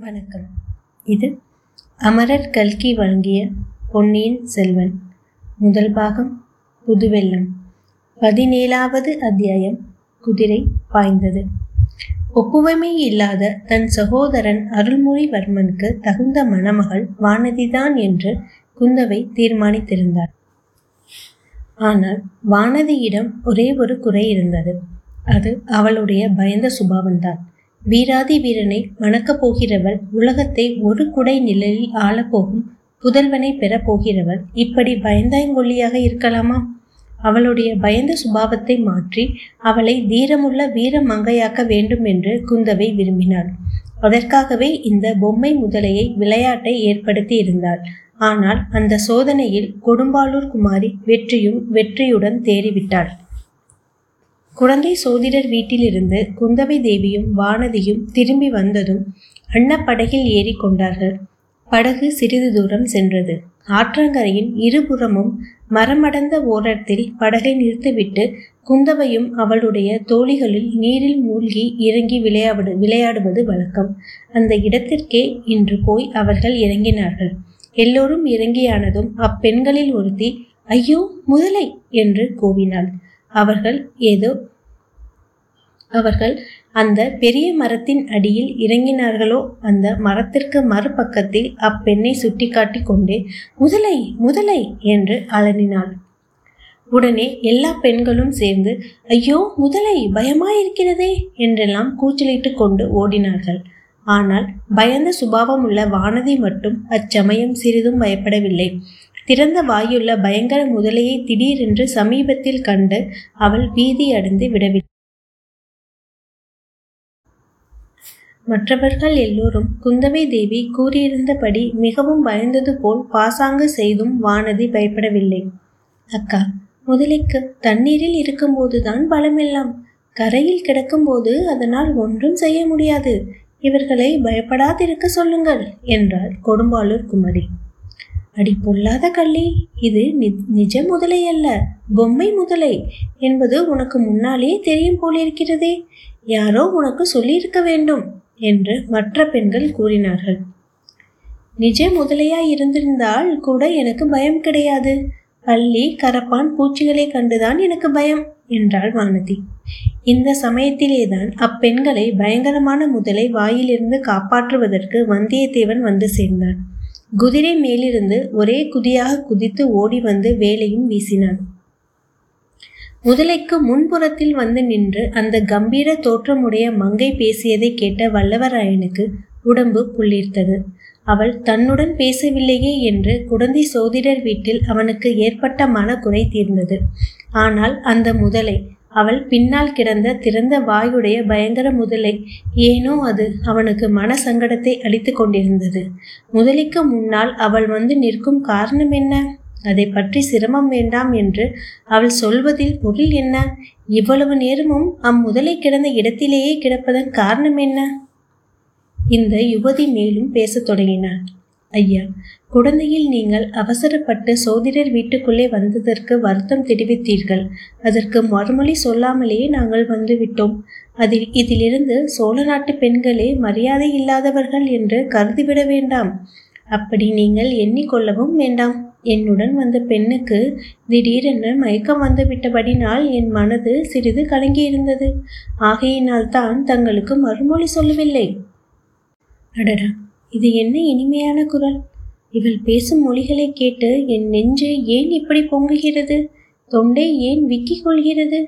வணக்கம். இது அமரர் கல்கி வழங்கிய பொன்னியின் செல்வன். முதல் பாகம் புதுவெல்லம் பதினேழாவது அத்தியாயம் குதிரை பாய்ந்தது. ஒப்புவமை இல்லாத தன் சகோதரன் அருள்மொழிவர்மனுக்கு தகுந்த மணமகள் வானதிதான் என்று குந்தவை தீர்மானித்திருந்தார் ஆனால் வானதியிடம் ஒரே ஒரு குறை இருந்தது. அது அவளுடைய பயந்த சுபாவம்தான். வீராதி வீரனை மணக்கப் போகிறவள் உலகத்தை ஒரு குடை நிழலில் ஆளப்போகும் புதல்வனை பெறப்போகிறவள் இப்படி பயந்தாய்ங்கொல்லியாக இருக்கலாமா? அவளுடைய பயந்த சுபாவத்தை மாற்றி அவளை தீரமுள்ள வீர மங்கையாக்க வேண்டும் என்று குந்தவை விரும்பினாள். அதற்காகவே இந்த பொம்மை முதலையை விளையாட்டை ஏற்படுத்தி இருந்தாள். ஆனால் அந்த சோதனையில் கொடும்பாளூர் குமாரி வெற்றியும் வெற்றியுடன் தேறிவிட்டாள். குழந்தை சோதிடர் வீட்டிலிருந்து குந்தவை தேவியும் வானதியும் திரும்பி வந்ததும் அன்னப்படகில் ஏறி கொண்டார்கள். படகு சிறிது தூரம் சென்றது. ஆற்றங்கரையின் இருபுறமும் மரமடந்த ஓரத்தில் படகை நிறுத்திவிட்டு குந்தவையும் அவளுடைய தோழிகளில் நீரில் மூழ்கி இறங்கி விளையாடு விளையாடுவது வழக்கம். அந்த இடத்திற்கே இன்று போய் அவர்கள் இறங்கினார்கள். எல்லோரும் இறங்கியானதும் அப்பெண்களில் ஒருத்தி ஐயோ முதலை! என்று கூவினாள். அவர்கள் ஏதோ அவர்கள் அந்த பெரிய மரத்தின் அடியில் இறங்கினார்களோ? அந்த மரத்திற்கு மறுபக்கத்தில் அப்பெண்ணை சுட்டிக்காட்டி கொண்டே முதலை முதலை என்று அலறினாள். உடனே எல்லா பெண்களும் சேர்ந்து ஐயோ முதலை பயமாயிருக்கிறதே என்றெல்லாம் கூச்சலிட்டு கொண்டு ஓடினார்கள். ஆனால் பயந்த சுபாவம் உள்ள வானதி மட்டும் அச்சமயம் சிறிதும் பயப்படவில்லை. திறந்த வாயுள்ள பயங்கர முதலையை திடீரென்று சமீபத்தில் கண்டு அவள் பீதி அடைந்து விடவில்லை. மற்றவர்கள் எல்லோரும் குந்தவை தேவி கூறியிருந்தபடி மிகவும் பயந்தது போல் பாசாங்கு செய்தும் வானதி பயப்படவில்லை. அக்கா முதலைக்கு தண்ணீரில் இருக்கும்போதுதான் பலமெல்லாம். கரையில் கிடக்கும்போது அதனால் ஒன்றும் செய்ய முடியாது. இவர்களை பயப்படாதிருக்க சொல்லுங்கள் என்றார் கொடும்பாளூர் குமரி. அடி பொல்லாத கள்ளி இது நிஜ முதலை அல்ல பொம்மை முதலை. என்பது உனக்கு முன்னாலே தெரியும் போலிருக்கிறதே. யாரோ உனக்கு சொல்லியிருக்க வேண்டும். என்று மற்ற பெண்கள் கூறினார்கள். நிஜ முதலையா இருந்திருந்தால் கூட எனக்கு பயம் கிடையாது. பள்ளி கரப்பான் பூச்சிகளை கண்டுதான் எனக்கு பயம் என்றாள் வானதி. இந்த சமயத்திலேதான் அப்பெண்களை பயங்கரமான முதலை வாயிலிருந்து காப்பாற்றுவதற்கு வந்தியத்தேவன் வந்து சேர்ந்தான். குதிரை மேலிருந்து ஒரே குதியாக குதித்து ஓடி வந்து வேலையும் வீசினான். முதலைக்கு முன்புறத்தில் வந்து நின்று அந்த கம்பீர தோற்றமுடைய மங்கை பேசியதை கேட்ட வல்லவராயனுக்கு உடம்பு புள்ளிர்த்தது அவள் தன்னுடன் பேசவில்லையே என்று குழந்தை சோதிடர் வீட்டில் அவனுக்கு ஏற்பட்ட மனக்குறை தீர்ந்தது. ஆனால் அந்த முதலை அவள் பின்னால் கிடந்த திறந்த வாயுடைய பயங்கர முதலை ஏனோ அது அவனுக்கு மன சங்கடத்தை அளித்து கொண்டிருந்தது. முதலைக்கு முன்னால் அவள் வந்து நிற்கும் காரணம் என்ன? அதை பற்றி சிரமம் வேண்டாம் என்று அவள் சொல்வதில் பொருள் என்ன? இவ்வளவு நேரமும் அம்முதலை கிடந்த இடத்திலேயே கிடப்பதன் காரணம் என்ன? இந்த யுவதி மேலும் பேசத் தொடங்கினாள். ஐயா குழந்தையில் நீங்கள் அவசரப்பட்டு சோதிடர் வீட்டுக்குள்ளே வந்ததற்கு வருத்தம் தெரிவித்தீர்கள். அதற்கு மறுமொழி சொல்லாமலேயே நாங்கள் வந்துவிட்டோம் அதில் இதிலிருந்து சோழ நாட்டு பெண்களே மரியாதை இல்லாதவர்கள் என்று கருதிவிட வேண்டாம். அப்படி நீங்கள் எண்ணிக்கொள்ளவும் வேண்டாம். என்னுடன் வந்த பெண்ணுக்கு திடீரென மயக்கம் வந்துவிட்டபடினால் என் மனது சிறிது கலங்கியிருந்தது ஆகையினால் தான் தங்களுக்கு மறுமொழி சொல்லவில்லை. அடடா இது என்ன இனிமையான குரல்? இவள் பேசும் மொழிகளை கேட்டு என் நெஞ்சு ஏன் இப்படி பொங்குகிறது? தொண்டை ஏன் விக்கிக் கொள்கிறது?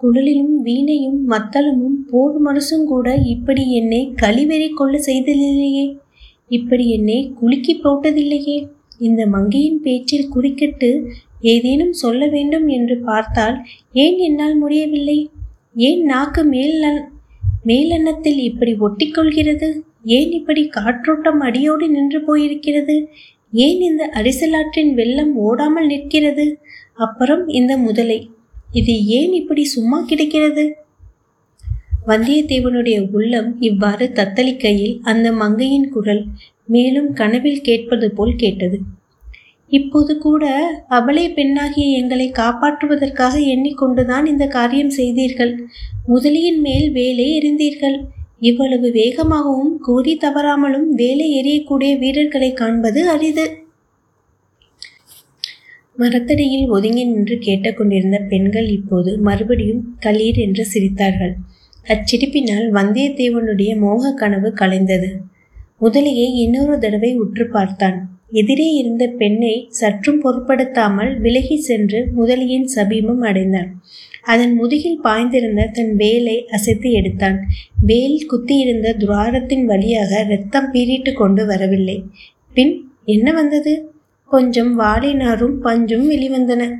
குழலிலும் வீணையும் மத்தளமும் போர் மனசும் கூட இப்படி என்னை கழிவெறி கொள்ள செய்ததில்லையே. இப்படி என்னை குலுக்கி போட்டதில்லையே. இந்த மங்கையின் பேச்சில் குறுக்கிட்டு ஏதேனும் சொல்ல வேண்டும் என்று பார்த்தால் ஏன் என்னால் முடியவில்லை? ஏன் நாக்கு மேல் மேலெண்ணத்தில் இப்படி ஒட்டிக்கொள்கிறது? ஏன் இப்படி காற்றோட்டம் அடியோடு நின்று போயிருக்கிறது? ஏன் இந்த அரிசலாற்றின் வெள்ளம் ஓடாமல் நிற்கிறது? அப்புறம் இந்த முதலை இது ஏன் இப்படி சும்மா கிடைக்கிறது? வந்தியத்தேவனுடைய உள்ளம் இவ்வாறு தத்தளிக்கையில் அந்த மங்கையின் குரல் மேலும் கனவில் கேட்பது போல் கேட்டது. இப்போது கூட அபலை பெண்ணாகிய எங்களை காப்பாற்றுவதற்காக எண்ணிக்கொண்டுதான் இந்த காரியம் செய்தீர்கள். முதலியின் மேல் வேலை எறிந்தீர்கள். இவ்வளவு வேகமாகவும் கூறி தவறாமலும் வேலை எறியக்கூடிய வீரர்களை காண்பது அரிது. மரத்தடியில் ஒதுங்கி நின்று கேட்டுக்கொண்டிருந்த பெண்கள் இப்போது மறுபடியும் களீர் என்று சிரித்தார்கள். அச்சிரிப்பினால் வந்தியத்தேவனுடைய மோக கனவு கலைந்தது. முதலியை இன்னொரு தடவை உற்று பார்த்தான். எதிரே இருந்த பெண்ணை சற்றும் பொருட்படுத்தாமல் விலகி சென்று முதலியின் சபீமம் அடைந்தான். அதன் முதுகில் பாய்ந்திருந்த தன் வேலை அசைத்து எடுத்தான். வேல் குத்தியிருந்த துவாரத்தின் வழியாக இரத்தம் பீறிட்டு கொண்டு வரவில்லை. பின் என்ன வந்தது? கொஞ்சம் வாளினாரும் பஞ்சும் வெளிவந்தன.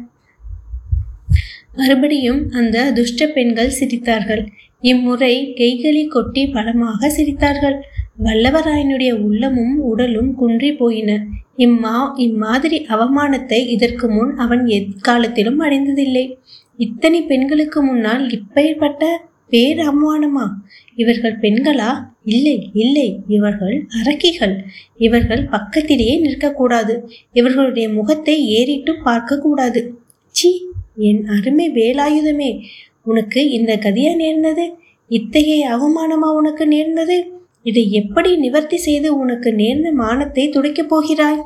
மறுபடியும் அந்த துஷ்ட பெண்கள் சிரித்தார்கள். இம்முறை கைகளை கொட்டி பலமாக சிரித்தார்கள். வல்லவராயனுடைய உள்ளமும் உடலும் குன்றி போயின. இம்மா இம்மாதிரி அவமானத்தை இதற்கு முன் அவன் எக்காலத்திலும் அடைந்ததில்லை. இத்தனை பெண்களுக்கு முன்னால் இப்பேற்பட்ட பேர் அவமானமா? இவர்கள் பெண்களா? இல்லை இல்லை இவர்கள் அரக்கிகள். இவர்கள் பக்கத்திலேயே நிற்கக்கூடாது. இவர்களுடைய முகத்தை ஏறிட்டு பார்க்கக்கூடாது. சி என் அருமை வேலாயுதமே. உனக்கு இந்த கதியா நேர்ந்தது? இத்தகைய அவமானமா உனக்கு நேர்ந்தது? இதை எப்படி நிவர்த்தி செய்து உனக்கு நேர்ந்த மானத்தை துடைக்கப் போகிறாய்?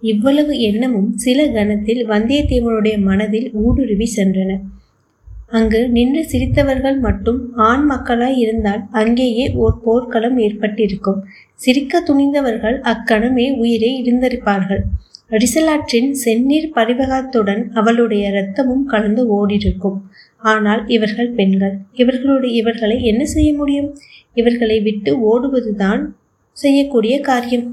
இவ்வளவு எண்ணமும் சில கணத்தில் வந்தியத்தேவனுடைய மனதில் ஊடுருவி சென்றன. அங்கு நின்று சிரித்தவர்கள் மட்டும் ஆண் மக்களாய் இருந்தால் அங்கேயே ஓர் போர்க்களம் ஏற்பட்டிருக்கும். சிரிக்க துணிந்தவர்கள் அக்கணமே உயிரை இருந்திருப்பார்கள். ரிசலாற்றின் செந்நீர் பரிவகத்துடன் அவளுடைய இரத்தமும் கலந்து ஓடிருக்கும் ஆனால் இவர்கள் பெண்கள். இவர்களுடைய இவர்களை என்ன செய்ய முடியும்? இவர்களை விட்டு ஓடுவதுதான் செய்யக்கூடிய காரியம்.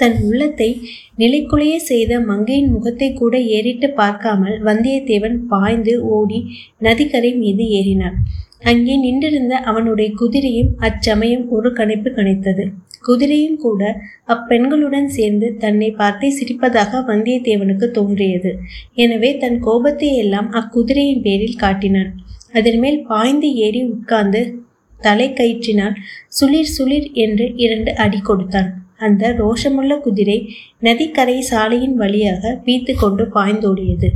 தன் உள்ளத்தை நிலைக்குலைய செய்த மங்கையின் முகத்தை கூட ஏறிட்டு பார்க்காமல் வந்தியத்தேவன் பாய்ந்து ஓடி நதிக்கரை மீது ஏறினான். அங்கே நின்றிருந்த அவனுடைய குதிரையும் அச்சமயம் ஒரு கணிப்பு கணித்தது. குதிரையும் கூட அப்பெண்களுடன் சேர்ந்து தன்னை பார்த்தே சிரிப்பதாக வந்தியத்தேவனுக்கு தோன்றியது. எனவே தன் கோபத்தை எல்லாம் அக்குதிரையின் பேரில் காட்டினான். அதன் மேல் பாய்ந்து ஏறி உட்கார்ந்து தலை கயிற்றினால் சுளிர் சுளிர் என்று இரண்டு அடி கொடுத்தான். அந்த ரோஷமுள்ள குதிரை நதிக்கரை சாலையின் வழியாக பீத்து கொண்டு பாய்ந்தோடியது.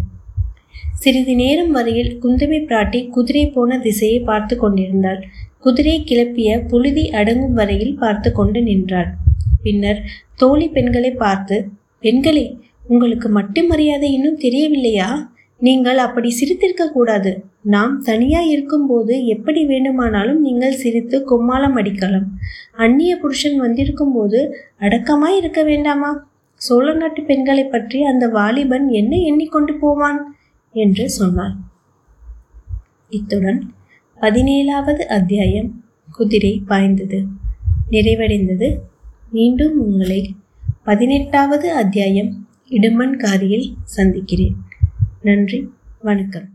சிறிது நேரம் வரையில் குந்தவை பிராட்டி குதிரை போன திசையை பார்த்து கொண்டிருந்தாள். குதிரை கிளப்பிய புழுதி அடங்கும் வரையில் பார்த்து கொண்டு நின்றாள். பின்னர் தோழி பெண்களை பார்த்து பெண்களே உங்களுக்கு மட்டும் மரியாதை இன்னும் தெரியவில்லையா? நீங்கள் அப்படி சிரித்திருக்க கூடாது. நாம் தனியா இருக்கும்போது எப்படி வேண்டுமானாலும் நீங்கள் சிரித்து கொம்மாளம் அடிக்கலாம். அந்நிய புருஷன் வந்திருக்கும் போது அடக்கமாய் இருக்க வேண்டாமா? சோழ நாட்டு பெண்களை பற்றி அந்த வாலிபன் என்ன எண்ணிக்கொண்டு போவான். என்று சொன்னார். இத்துடன் பதினேழாவது அத்தியாயம் குதிரை பாய்ந்தது நிறைவடைந்தது. மீண்டும் உங்களை பதினெட்டாவது அத்தியாயம் இடுமன் காரியில் சந்திக்கிறேன். நன்றி வணக்கம்.